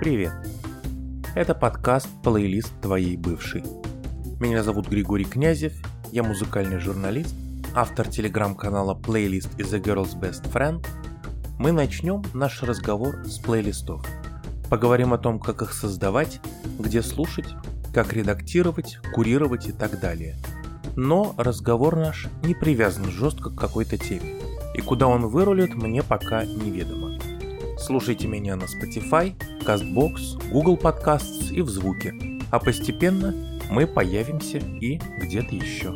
Привет! Это подкаст «Плейлист твоей бывшей». Меня зовут Григорий Князев, я музыкальный журналист, автор телеграм-канала «Плейлист is a girl's best friend». Мы начнем наш разговор с плейлистов. Поговорим о том, как их создавать, где слушать, как редактировать, курировать и так далее. Но разговор наш не привязан жестко к какой-то теме, и куда он вырулит, мне пока неведомо. Слушайте меня на Spotify, CastBox, Google Podcasts и в звуке, а постепенно мы появимся и где-то еще.